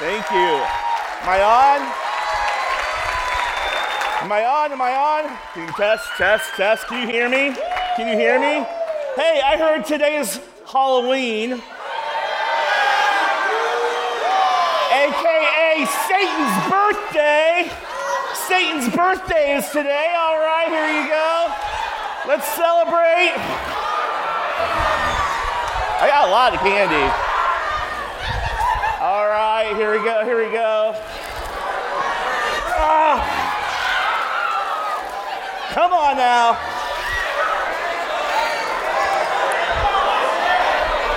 Thank you. Am I on? Am I on? Am I on? Can you test, test, test? Can you hear me? Can you hear me? Hey, I heard today is Halloween, aka Satan's birthday. Satan's birthday is today. All right, here you go. Let's celebrate. I got a lot of candy. Right, here we go, here we go. Ah. Come on now.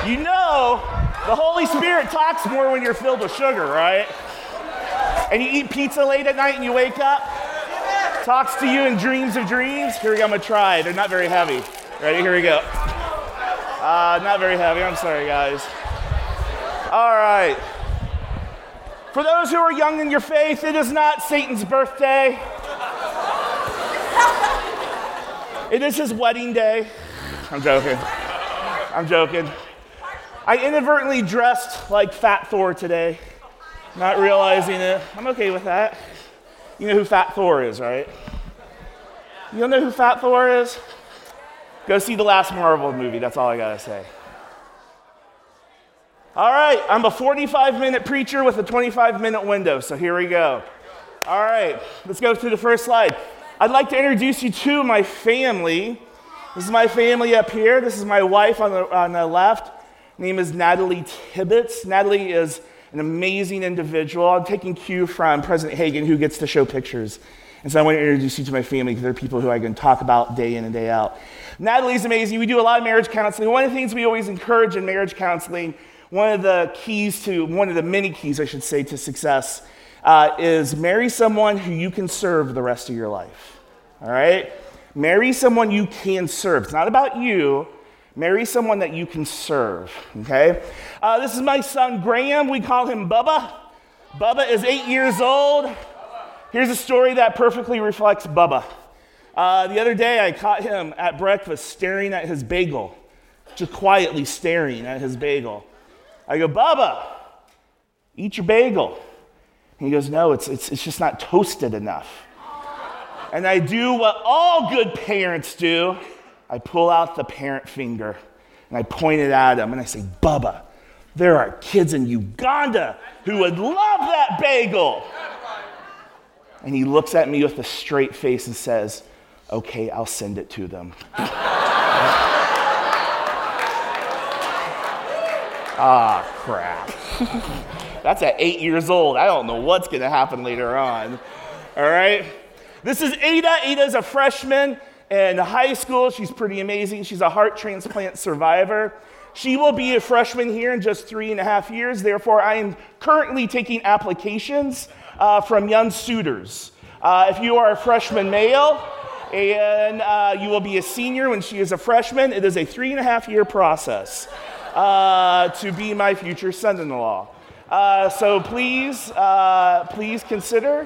You know, the Holy Spirit talks more when you're filled with sugar, right? And you eat pizza late at night and you wake up, talks to you in dreams of dreams. Here we go, I'm gonna try. They're not very heavy. Ready? Here we go. Uh, not very heavy, I'm sorry, guys. All right. For those who are young in your faith, it is not Satan's birthday. It is his wedding day. I'm joking. I'm joking. I inadvertently dressed like Fat Thor today, not realizing it. I'm okay with that. You know who Fat Thor is, right? You don't know who Fat Thor is? Go see the last Marvel movie, that's all I gotta say. All right, I'm a 45 minute preacher with a 25 minute window, so here we go. All right, let's go to the first slide. I'd like to introduce you to my family. This is my family up here. This is my wife on the, on the left. Her name is Natalie Tibbetts. Natalie is an amazing individual. I'm taking cue from President Hagen, who gets to show pictures. And so I want to introduce you to my family because they're people who I can talk about day in and day out. Natalie's amazing. We do a lot of marriage counseling. One of the things we always encourage in marriage counseling, one of the keys to, one of the many keys, I should say, to success uh, is marry someone who you can serve the rest of your life. All right? Marry someone you can serve. It's not about you. Marry someone that you can serve. Okay? Uh, this is my son Graham. We call him Bubba. Bubba is eight years old. Here's a story that perfectly reflects Bubba. Uh, the other day, I caught him at breakfast staring at his bagel, just quietly staring at his bagel. I go, Bubba, eat your bagel. And he goes, No, it's, it's, it's just not toasted enough. And I do what all good parents do I pull out the parent finger and I point it at him and I say, Bubba, there are kids in Uganda who would love that bagel. And he looks at me with a straight face and says, Okay, I'll send it to them. Ah, crap. That's at eight years old. I don't know what's going to happen later on. All right? This is Ada. Ada is a freshman in high school. She's pretty amazing. She's a heart transplant survivor. She will be a freshman here in just three and a half years. Therefore, I am currently taking applications uh, from young suitors. Uh, if you are a freshman male and uh, you will be a senior when she is a freshman, it is a three and a half year process uh, to be my future son in law. Uh, so please, uh, please consider.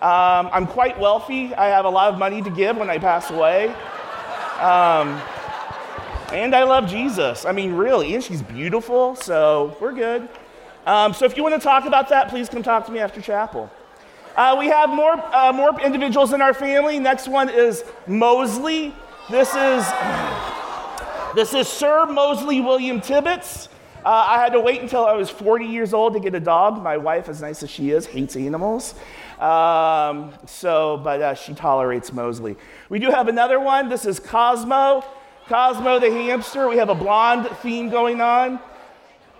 Um, I'm quite wealthy. I have a lot of money to give when I pass away. Um, and I love Jesus. I mean, really. And she's beautiful, so we're good. Um, so if you want to talk about that, please come talk to me after chapel. Uh, we have more, uh, more individuals in our family. Next one is Mosley. This is, this is Sir Mosley William Tibbetts. Uh, I had to wait until I was 40 years old to get a dog. My wife, as nice as she is, hates animals. Um, so, but uh, she tolerates Mosley. We do have another one. This is Cosmo. Cosmo the hamster. We have a blonde theme going on.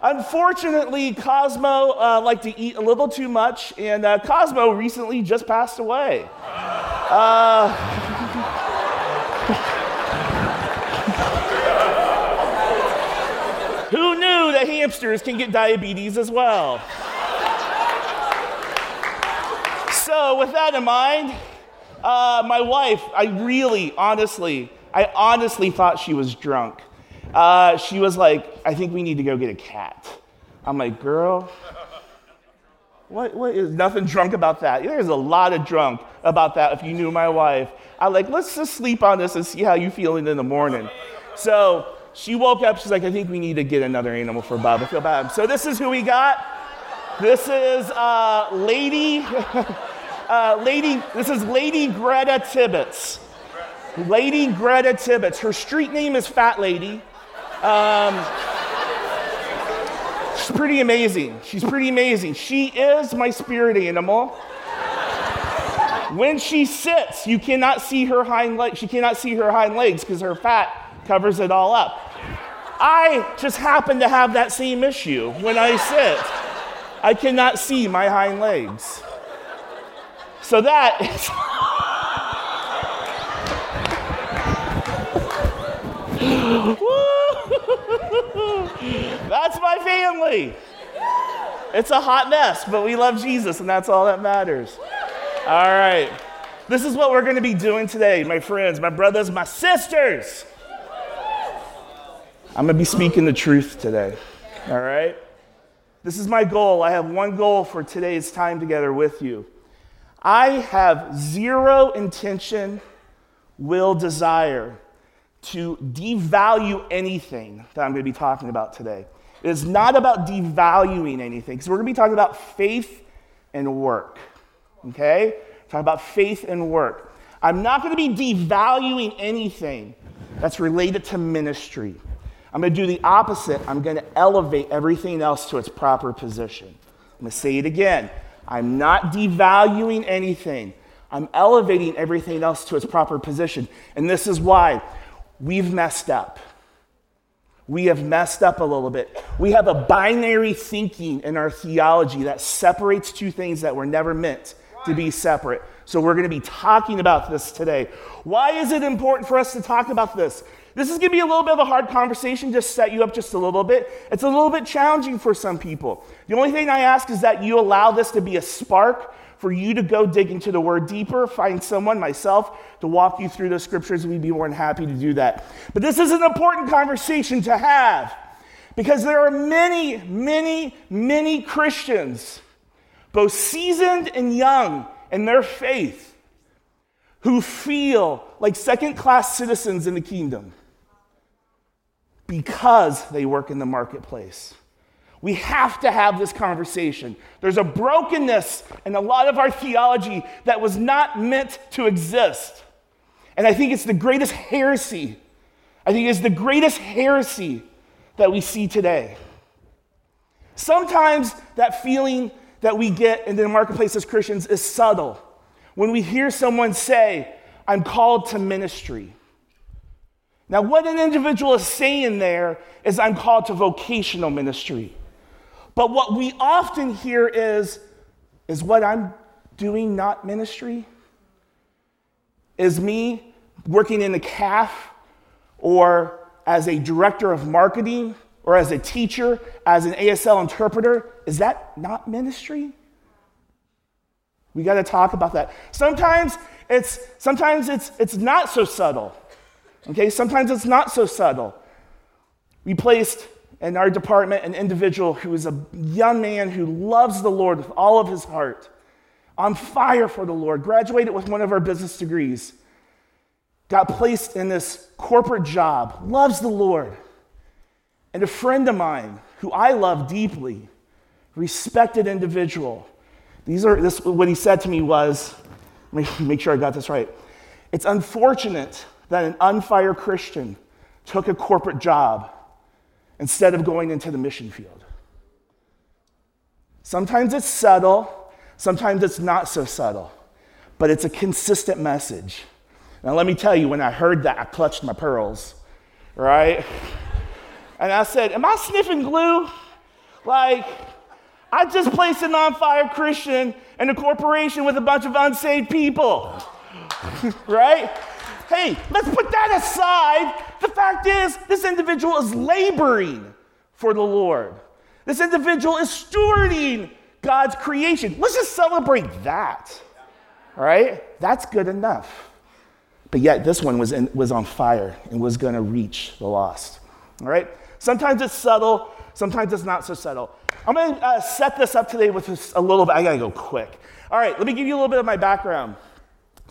Unfortunately, Cosmo uh, liked to eat a little too much, and uh, Cosmo recently just passed away. Uh, who knew that hamsters can get diabetes as well? So, with that in mind, uh, my wife, I really, honestly, I honestly thought she was drunk. Uh, she was like, I think we need to go get a cat. I'm like, girl, what, what is nothing drunk about that? There's a lot of drunk about that if you knew my wife. I'm like, let's just sleep on this and see how you feeling in the morning. So she woke up, she's like, I think we need to get another animal for Bob. I feel bad. So this is who we got. This is uh, Lady, uh, Lady, this is Lady Greta Tibbetts. Lady Greta Tibbetts. Her street name is Fat Lady. Um, she's pretty amazing. She's pretty amazing. She is my spirit animal. When she sits, you cannot see her hind legs. She cannot see her hind legs because her fat covers it all up. I just happen to have that same issue when I sit. I cannot see my hind legs. So that is. that's my family. It's a hot mess, but we love Jesus, and that's all that matters. All right. This is what we're going to be doing today, my friends, my brothers, my sisters. I'm going to be speaking the truth today. All right? This is my goal. I have one goal for today's time together with you. I have zero intention, will, desire to devalue anything that I'm going to be talking about today. It is not about devaluing anything, because we're going to be talking about faith and work. Okay? Talking about faith and work. I'm not going to be devaluing anything that's related to ministry. I'm going to do the opposite. I'm going to elevate everything else to its proper position. I'm going to say it again. I'm not devaluing anything. I'm elevating everything else to its proper position. And this is why we've messed up. We have messed up a little bit. We have a binary thinking in our theology that separates two things that were never meant to be separate. So we're going to be talking about this today. Why is it important for us to talk about this? This is going to be a little bit of a hard conversation, just set you up just a little bit. It's a little bit challenging for some people. The only thing I ask is that you allow this to be a spark for you to go dig into the word deeper, find someone, myself, to walk you through the scriptures. We'd be more than happy to do that. But this is an important conversation to have because there are many, many, many Christians, both seasoned and young in their faith, who feel like second class citizens in the kingdom because they work in the marketplace. We have to have this conversation. There's a brokenness in a lot of our theology that was not meant to exist. And I think it's the greatest heresy. I think it's the greatest heresy that we see today. Sometimes that feeling that we get in the marketplace as Christians is subtle. When we hear someone say, I'm called to ministry. Now, what an individual is saying there is, I'm called to vocational ministry. But what we often hear is, is what I'm doing not ministry? Is me working in the calf or as a director of marketing or as a teacher, as an ASL interpreter, is that not ministry? We got to talk about that. Sometimes it's sometimes it's it's not so subtle. Okay, sometimes it's not so subtle. We placed in our department an individual who is a young man who loves the Lord with all of his heart, on fire for the Lord, graduated with one of our business degrees, got placed in this corporate job, loves the Lord. And a friend of mine who I love deeply, respected individual, these are this what he said to me was, let me make sure I got this right. It's unfortunate that an unfired Christian took a corporate job instead of going into the mission field. Sometimes it's subtle, sometimes it's not so subtle, but it's a consistent message. Now, let me tell you, when I heard that, I clutched my pearls, right? And I said, Am I sniffing glue? Like, I just placed an on fire Christian in a corporation with a bunch of unsaved people, right? Hey, let's put that aside. The fact is, this individual is laboring for the Lord. This individual is stewarding God's creation. Let's just celebrate that. All right? That's good enough. But yet, this one was, in, was on fire and was going to reach the lost. All right? Sometimes it's subtle, sometimes it's not so subtle. I'm going to uh, set this up today with a little bit. I got to go quick. All right, let me give you a little bit of my background,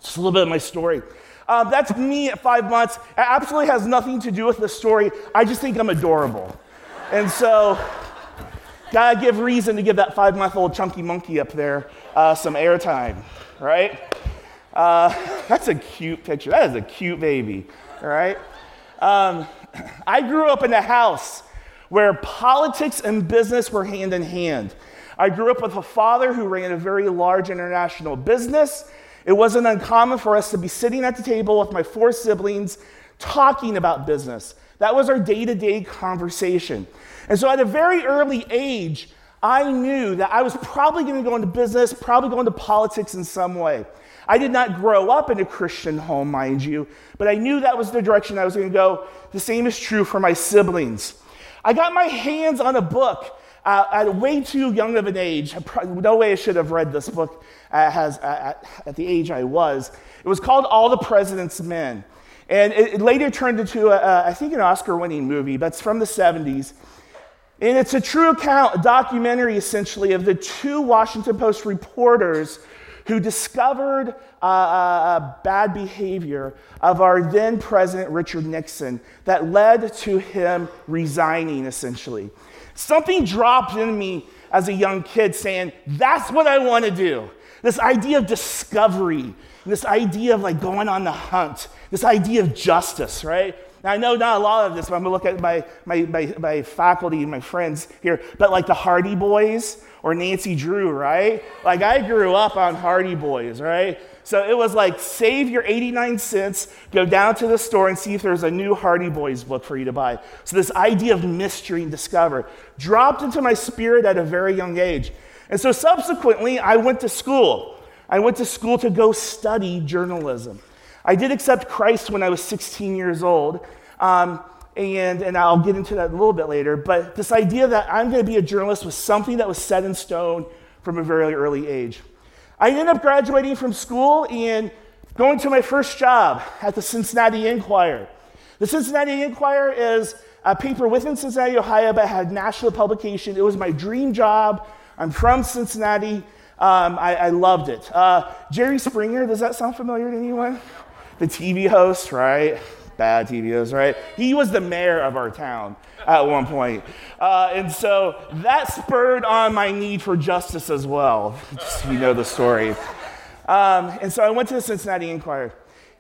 just a little bit of my story. Um, that's me at five months. It absolutely has nothing to do with the story. I just think I'm adorable. And so, Gotta give reason to give that five month old chunky monkey up there uh, some airtime, right? Uh, that's a cute picture. That is a cute baby, all right? Um, I grew up in a house where politics and business were hand in hand. I grew up with a father who ran a very large international business. It wasn't uncommon for us to be sitting at the table with my four siblings talking about business. That was our day to day conversation. And so at a very early age, I knew that I was probably going to go into business, probably go into politics in some way. I did not grow up in a Christian home, mind you, but I knew that was the direction I was going to go. The same is true for my siblings. I got my hands on a book uh, at way too young of an age. No way I should have read this book uh, has, uh, at, the age I was. It was called All the President's Men. And it, it later turned into, a, a, I think, an Oscar winning movie, but it's from the 70s. And it's a true account, a documentary essentially, of the two Washington Post reporters who discovered uh, uh, bad behavior of our then president, Richard Nixon, that led to him resigning essentially. Something dropped in me as a young kid saying, That's what I want to do. This idea of discovery, this idea of like going on the hunt, this idea of justice, right? Now, I know not a lot of this, but I'm going to look at my, my, my, my faculty and my friends here, but like the Hardy Boys or Nancy Drew, right? Like I grew up on Hardy Boys, right? So it was like save your 89 cents, go down to the store and see if there's a new Hardy Boys book for you to buy. So this idea of mystery and discover dropped into my spirit at a very young age. And so subsequently, I went to school. I went to school to go study journalism. I did accept Christ when I was 16 years old. Um, and, and I'll get into that a little bit later. But this idea that I'm going to be a journalist was something that was set in stone from a very early age. I ended up graduating from school and going to my first job at the Cincinnati Enquirer. The Cincinnati Enquirer is a paper within Cincinnati, Ohio, but had national publication. It was my dream job. I'm from Cincinnati. Um, I, I, loved it. Uh, Jerry Springer, does that sound familiar to anyone? The TV host, right? Bad TV host, right? He was the mayor of our town at one point. Uh, and so that spurred on my need for justice as well. Just, you know the story. Um, and so I went to the Cincinnati Enquirer.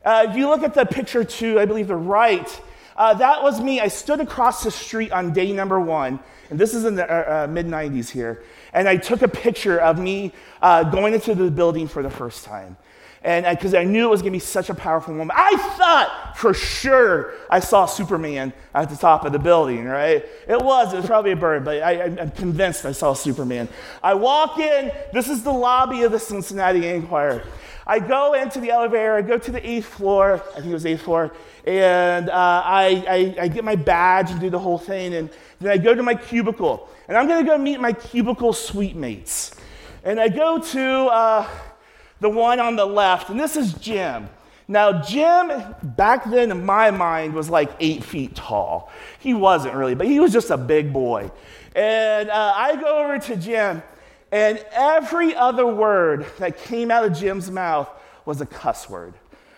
Uh, if you look at the picture to, I believe, the right, uh, that was me. I stood across the street on day number one, and this is in the uh, uh mid 90s here, and I took a picture of me uh, going into the building for the first time and because I knew it was going to be such a powerful moment. I thought for sure I saw Superman at the top of the building, right? It was, it was probably a bird, but I, am convinced I saw Superman. I walk in, this is the lobby of the Cincinnati Enquirer. I go into the elevator, I go to the eighth floor, I think it was eighth floor, and uh, I, I, I get my badge and do the whole thing, and then I go to my cubicle, and I'm going to go meet my cubicle suite mates. And I go to, uh, the one on the left, and this is Jim. Now, Jim, back then in my mind, was like eight feet tall. He wasn't really, but he was just a big boy. And uh, I go over to Jim, and every other word that came out of Jim's mouth was a cuss word.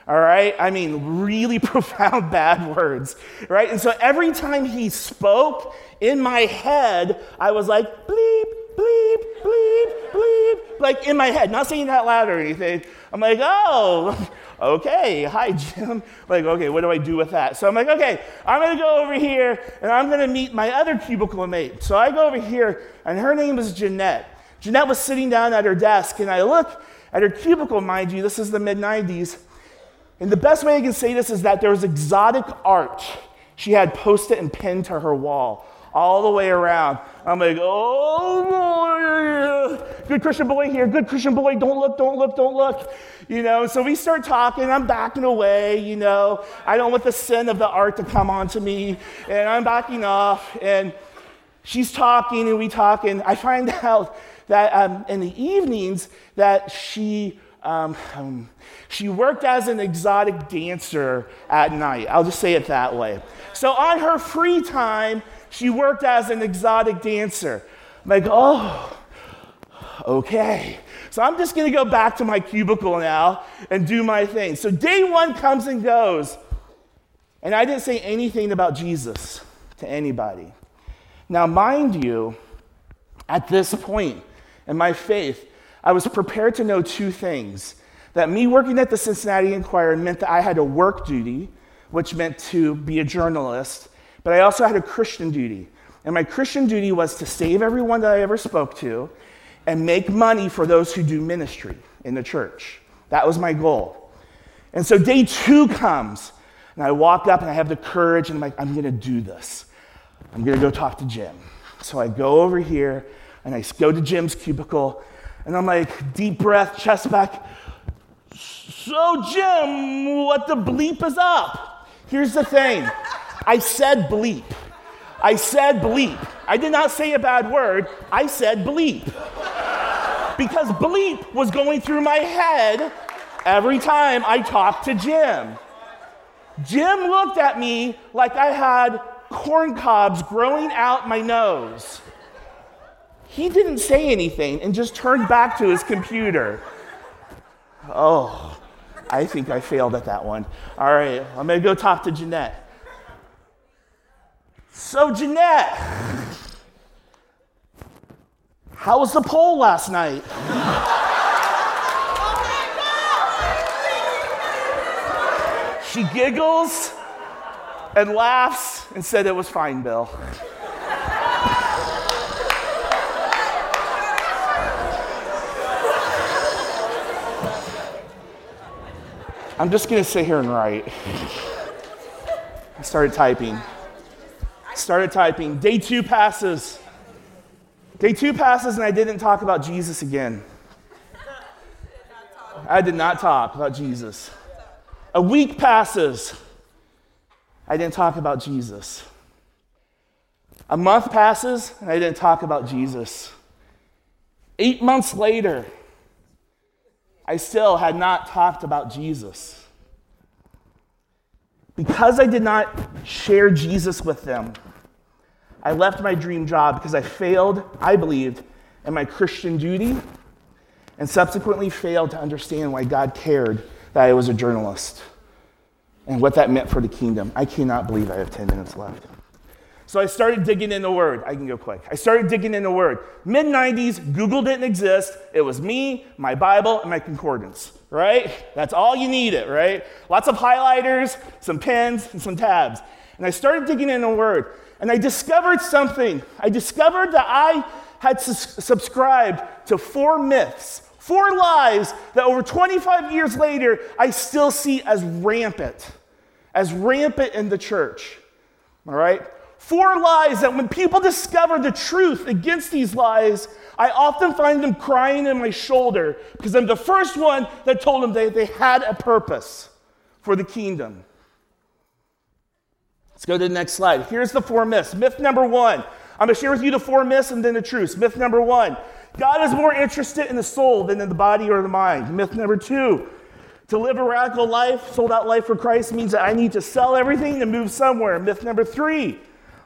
All right? I mean, really profound bad words, right? And so every time he spoke, in my head, I was like, bleep, bleep, bleep, bleep, like in my head, not saying that loud or anything. I'm like, oh, okay, hi, Jim. Like, okay, what do I do with that? So I'm like, okay, I'm gonna go over here and I'm gonna meet my other cubicle mate. So I go over here, and her name is Jeanette. Jeanette was sitting down at her desk, and I look at her cubicle, mind you, this is the mid 90s. And the best way I can say this is that there was exotic art she had posted and pinned to her wall all the way around. I'm like, oh, boy, good Christian boy here, good Christian boy, don't look, don't look, don't look. You know, so we start talking, I'm backing away, you know. I don't want the sin of the art to come onto me, and I'm backing off, and she's talking, and we talk, and I find out that um, in the evenings that she um, um, she worked as an exotic dancer at night. I'll just say it that way. So on her free time, she worked as an exotic dancer. I'm like, oh, okay. So I'm just going to go back to my cubicle now and do my thing. So day one comes and goes. And I didn't say anything about Jesus to anybody. Now, mind you, At this point in my faith, I was prepared to know two things that me working at the Cincinnati Enquirer meant that I had a work duty, which meant to be a journalist, but I also had a Christian duty. And my Christian duty was to save everyone that I ever spoke to and make money for those who do ministry in the church. That was my goal. And so day two comes, and I walk up and I have the courage, and I'm like, I'm gonna do this. I'm gonna go talk to Jim. So I go over here and I go to Jim's cubicle, and I'm like, deep breath, chest back. So, Jim, what the bleep is up? Here's the thing I said bleep. I said bleep. I did not say a bad word, I said bleep. Because bleep was going through my head every time I talked to Jim. Jim looked at me like I had corn cobs growing out my nose. He didn't say anything and just turned back to his computer. Oh, I think I failed at that one. All right, I'm gonna go talk to Jeanette. So, Jeanette, how was the pole last night? she giggles and laughs and said it was fine, Bill. I'm just gonna sit here and write. I started typing. Started typing. Day two passes. Day two passes, and I didn't talk about Jesus again. I did not talk about Jesus. A week passes. I didn't talk about Jesus. A month passes, and I didn't talk about Jesus. Eight months later, I still had not talked about Jesus. Because I did not share Jesus with them, I left my dream job because I failed, I believed, in my Christian duty and subsequently failed to understand why God cared that I was a journalist and what that meant for the kingdom. I cannot believe I have 10 minutes left. So I started digging in the Word. I can go quick. I started digging in the Word. Mid 90s, Google didn't exist. It was me, my Bible, and my concordance, right? That's all you needed, right? Lots of highlighters, some pens, and some tabs. And I started digging in the Word. And I discovered something. I discovered that I had subscribed to four myths, four lies that over 25 years later I still see as rampant, as rampant in the church. All right? Four lies that when people discover the truth against these lies, I often find them crying in my shoulder because I'm the first one that told them they, they had a purpose for the kingdom. Let's go to the next slide. Here's the four myths. Myth number one. I'm going to share with you the four myths and then the truths. Myth number one God is more interested in the soul than in the body or the mind. Myth number two to live a radical life, sold out life for Christ, means that I need to sell everything and move somewhere. Myth number three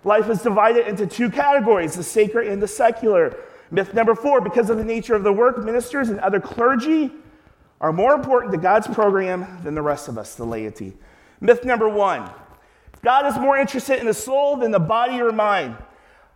Life is divided into two categories the sacred and the secular. Myth number four because of the nature of the work, ministers and other clergy are more important to God's program than the rest of us, the laity. Myth number one God is more interested in the soul than the body or mind.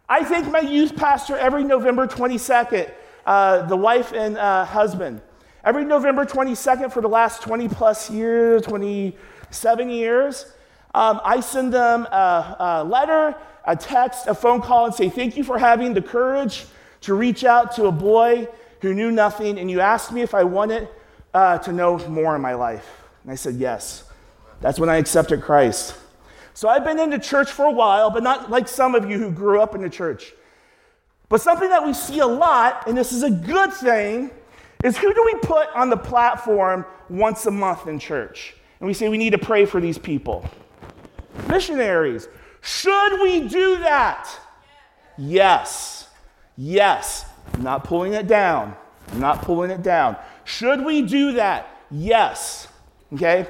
I thank my youth pastor every November 22nd, uh, the wife and uh, husband. Every November 22nd for the last 20 plus years, 27 years, um, I send them a, a letter a text, a phone call, and say, Thank you for having the courage to reach out to a boy who knew nothing, and you asked me if I wanted uh, to know more in my life. And I said, Yes. That's when I accepted Christ. So I've been in the church for a while, but not like some of you who grew up in the church. But something that we see a lot, and this is a good thing, is who do we put on the platform once a month in church? And we say we need to pray for these people. Missionaries. Should we do that? Yes. Yes. I'm not pulling it down. I'm not pulling it down. Should we do that? Yes. Okay?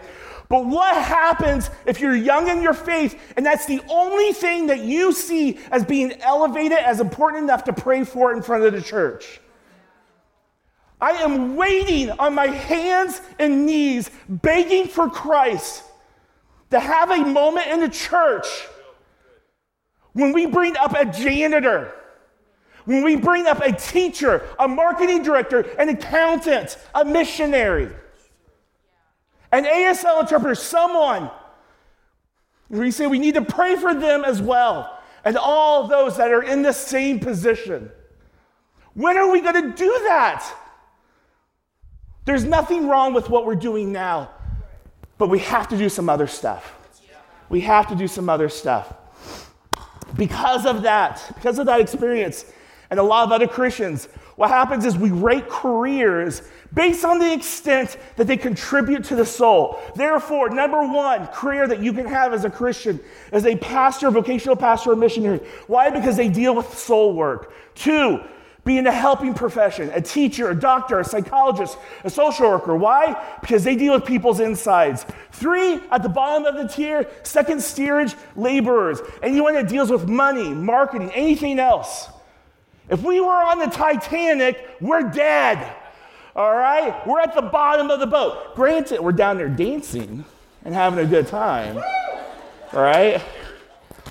But what happens if you're young in your faith and that's the only thing that you see as being elevated as important enough to pray for in front of the church? I am waiting on my hands and knees, begging for Christ to have a moment in the church when we bring up a janitor, when we bring up a teacher, a marketing director, an accountant, a missionary, an ASL interpreter, someone, we say we need to pray for them as well, and all those that are in the same position. When are we going to do that? There's nothing wrong with what we're doing now, but we have to do some other stuff. We have to do some other stuff. Because of that, because of that experience, and a lot of other Christians, what happens is we rate careers based on the extent that they contribute to the soul. Therefore, number one career that you can have as a Christian is a pastor, vocational pastor, or missionary. Why? Because they deal with soul work. Two, be in a helping profession, a teacher, a doctor, a psychologist, a social worker. Why? Because they deal with people's insides. Three, at the bottom of the tier, second steerage laborers, anyone that deals with money, marketing, anything else. If we were on the Titanic, we're dead. All right? We're at the bottom of the boat. Granted, we're down there dancing and having a good time. All right?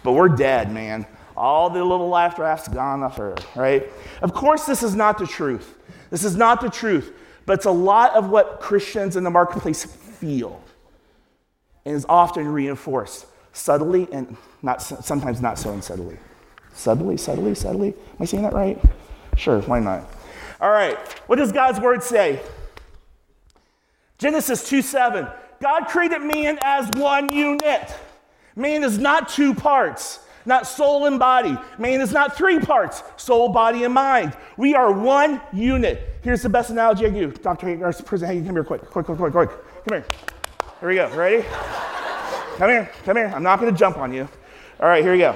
But we're dead, man. All the little life rafts gone off her, right? Of course, this is not the truth. This is not the truth, but it's a lot of what Christians in the marketplace feel and is often reinforced subtly and not sometimes not so unsubtly. Subtly, subtly, subtly. Am I saying that right? Sure, why not? All right, what does God's word say? Genesis 2 7. God created man as one unit. Man is not two parts not soul and body. Man is not three parts soul, body, and mind. We are one unit. Here's the best analogy I can do. Dr. Hager, President Hagen, come here quick, quick, quick, quick, quick. Come here. Here we go. Ready? Come here, come here. I'm not going to jump on you. All right, here we go.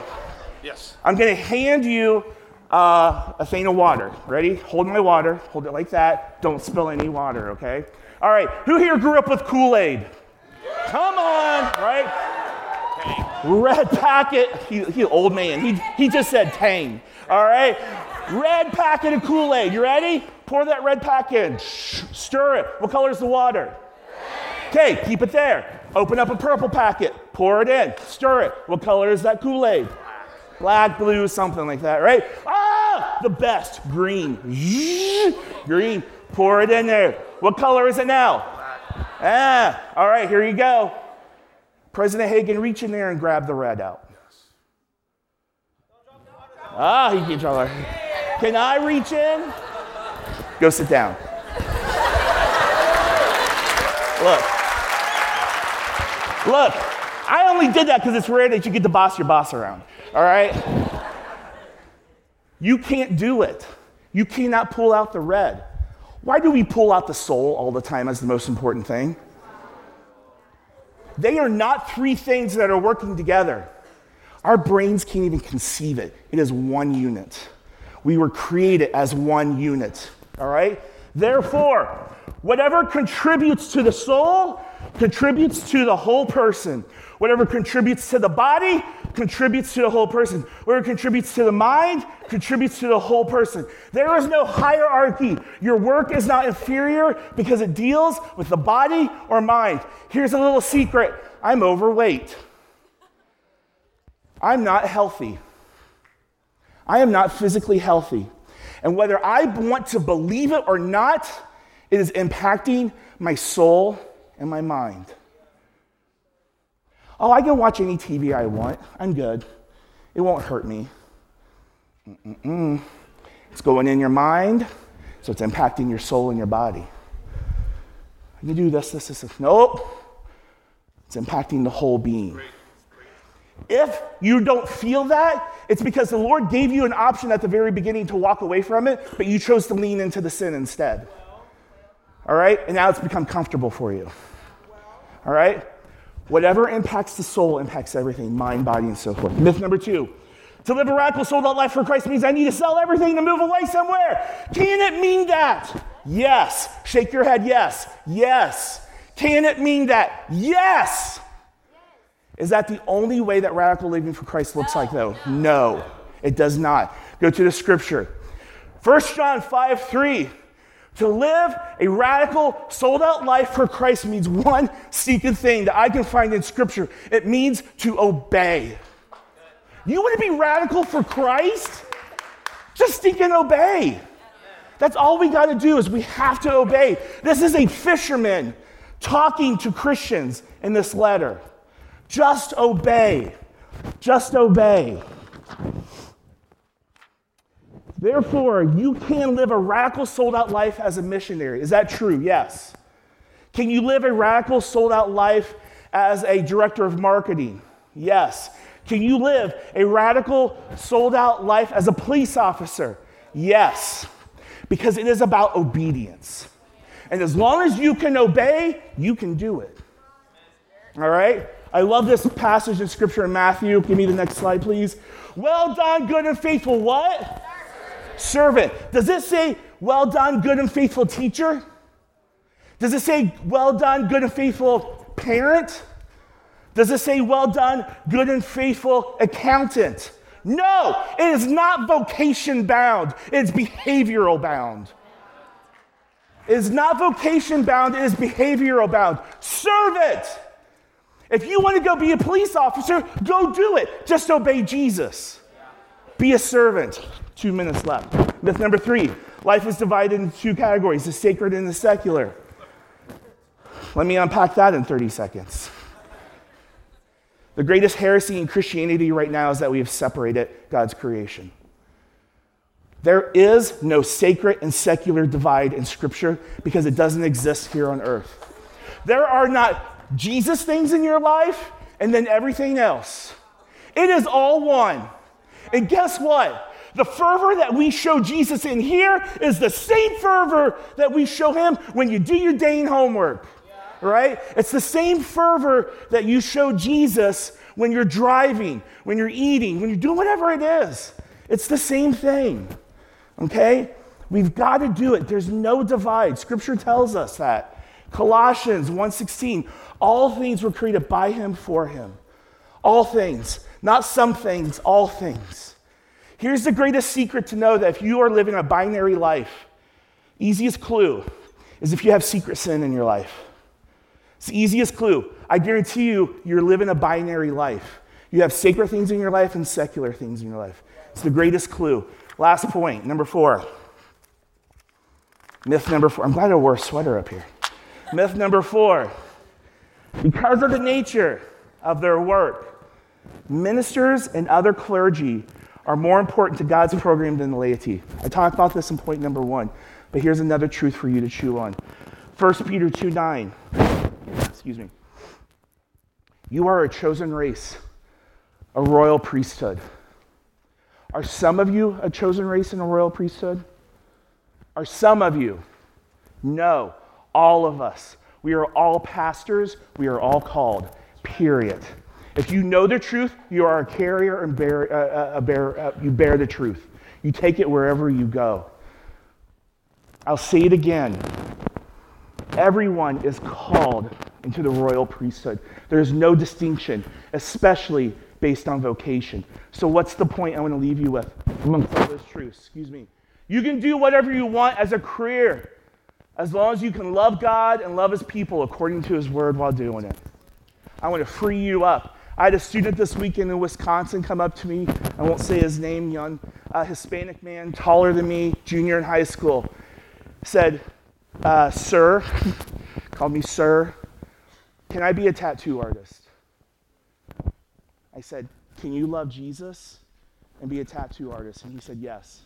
Yes. I'm going to hand you uh, a thing of water. Ready? Hold my water. Hold it like that. Don't spill any water, okay? All right. Who here grew up with Kool Aid? Come on, right? Red packet. He, he old man. He, he just said tang. All right? Red packet of Kool Aid. You ready? Pour that red packet in. Stir it. What color is the water? Okay, keep it there. Open up a purple packet. Pour it in. Stir it. What color is that Kool Aid? Black, blue, something like that, right? Ah, the best. Green. Green. Pour it in there. What color is it now? Ah, all right, here you go. President Hagen, reach in there and grab the red out. Ah, he can draw. Can I reach in? Go sit down. Look. Look, I only did that because it's rare that you get to boss your boss around. All right? You can't do it. You cannot pull out the red. Why do we pull out the soul all the time as the most important thing? They are not three things that are working together. Our brains can't even conceive it. It is one unit. We were created as one unit, all right? Therefore, whatever contributes to the soul contributes to the whole person. Whatever contributes to the body contributes to the whole person. Where it contributes to the mind contributes to the whole person. There is no hierarchy. Your work is not inferior because it deals with the body or mind. Here's a little secret I'm overweight. I'm not healthy. I am not physically healthy. And whether I want to believe it or not, it is impacting my soul and my mind. Oh, I can watch any TV I want. I'm good. It won't hurt me. Mm-mm-mm. It's going in your mind, so it's impacting your soul and your body. You do this, this, this, this. Nope. It's impacting the whole being. If you don't feel that, it's because the Lord gave you an option at the very beginning to walk away from it, but you chose to lean into the sin instead. All right? And now it's become comfortable for you. All right? Whatever impacts the soul impacts everything mind, body, and so forth. Myth number two to live a radical out life for Christ means I need to sell everything to move away somewhere. Can it mean that? Yes. Shake your head, yes. Yes. Can it mean that? Yes. Is that the only way that radical living for Christ looks like, though? No, it does not. Go to the scripture. 1 John 5 3. To live a radical, sold out life for Christ means one secret thing that I can find in Scripture it means to obey. You want to be radical for Christ? Just think and obey. That's all we got to do is we have to obey. This is a fisherman talking to Christians in this letter. Just obey. Just obey. Therefore, you can live a radical sold out life as a missionary. Is that true? Yes. Can you live a radical sold out life as a director of marketing? Yes. Can you live a radical sold out life as a police officer? Yes. Because it is about obedience. And as long as you can obey, you can do it. All right? I love this passage in scripture in Matthew. Give me the next slide, please. Well done, good and faithful what? Servant. Does it say, well done, good and faithful teacher? Does it say, well done, good and faithful parent? Does it say, well done, good and faithful accountant? No, it is not vocation bound, it's behavioral bound. It is not vocation bound, it is behavioral bound. Serve it. If you want to go be a police officer, go do it. Just obey Jesus. Be a servant. Two minutes left. Myth number three life is divided into two categories the sacred and the secular. Let me unpack that in 30 seconds. The greatest heresy in Christianity right now is that we have separated God's creation. There is no sacred and secular divide in Scripture because it doesn't exist here on earth. There are not Jesus things in your life and then everything else. It is all one. And guess what? The fervor that we show Jesus in here is the same fervor that we show him when you do your Dane homework right? It's the same fervor that you show Jesus when you're driving, when you're eating, when you're doing whatever it is. It's the same thing, okay? We've got to do it. There's no divide. Scripture tells us that. Colossians 1:16, all things were created by him for him. All things, not some things, all things. Here's the greatest secret to know that if you are living a binary life, easiest clue is if you have secret sin in your life. It's the easiest clue. I guarantee you, you're living a binary life. You have sacred things in your life and secular things in your life. It's the greatest clue. Last point, number four. Myth number four. I'm glad I wore a sweater up here. Myth number four. Because of the nature of their work, ministers and other clergy are more important to God's program than the laity. I talked about this in point number one, but here's another truth for you to chew on. 1 Peter 2 9 excuse me. You are a chosen race, a royal priesthood. Are some of you a chosen race and a royal priesthood? Are some of you? No, all of us. We are all pastors. We are all called, period. If you know the truth, you are a carrier and bear, uh, uh, bear, uh, you bear the truth. You take it wherever you go. I'll say it again. Everyone is called into the royal priesthood. There's no distinction, especially based on vocation. So, what's the point I want to leave you with amongst all those truths? Excuse me. You can do whatever you want as a career, as long as you can love God and love His people according to His word while doing it. I want to free you up. I had a student this weekend in Wisconsin come up to me. I won't say his name, young uh, Hispanic man, taller than me, junior in high school. Said, uh, Sir, called me Sir. Can I be a tattoo artist? I said, Can you love Jesus and be a tattoo artist? And he said, Yes.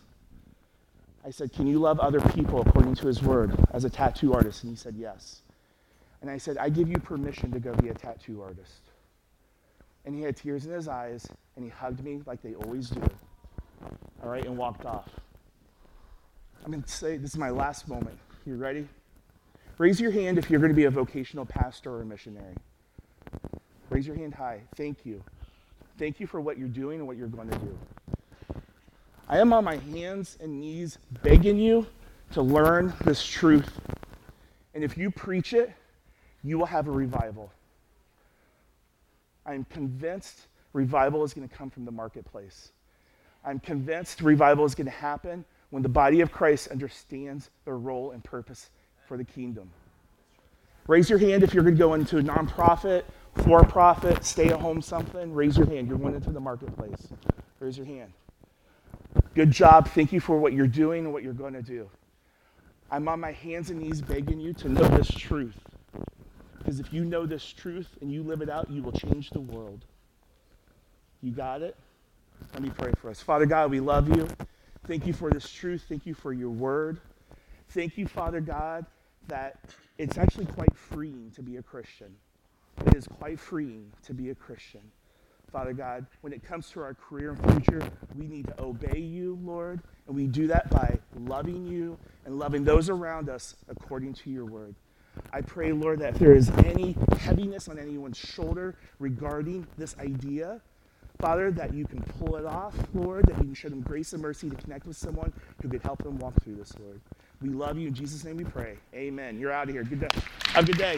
I said, Can you love other people according to his word as a tattoo artist? And he said, Yes. And I said, I give you permission to go be a tattoo artist. And he had tears in his eyes and he hugged me like they always do. All right, and walked off. I'm going to say this is my last moment. You ready? Raise your hand if you're going to be a vocational pastor or a missionary. Raise your hand high. Thank you. Thank you for what you're doing and what you're going to do. I am on my hands and knees begging you to learn this truth. And if you preach it, you will have a revival. I'm convinced revival is going to come from the marketplace. I'm convinced revival is going to happen when the body of Christ understands their role and purpose for the kingdom. Raise your hand if you're going to go into a nonprofit, for profit, stay at home something. Raise your hand. You're going into the marketplace. Raise your hand. Good job. Thank you for what you're doing and what you're going to do. I'm on my hands and knees begging you to know this truth. Because if you know this truth and you live it out, you will change the world. You got it? Let me pray for us. Father God, we love you. Thank you for this truth. Thank you for your word. Thank you, Father God, that it's actually quite freeing to be a Christian. It is quite freeing to be a Christian. Father God, when it comes to our career and future, we need to obey you, Lord, and we do that by loving you and loving those around us according to your word. I pray, Lord, that if there is any heaviness on anyone's shoulder regarding this idea, Father, that you can pull it off, Lord, that you can show them grace and mercy to connect with someone who could help them walk through this, Lord. We love you. In Jesus' name we pray. Amen. You're out of here. Good day. Have a good day.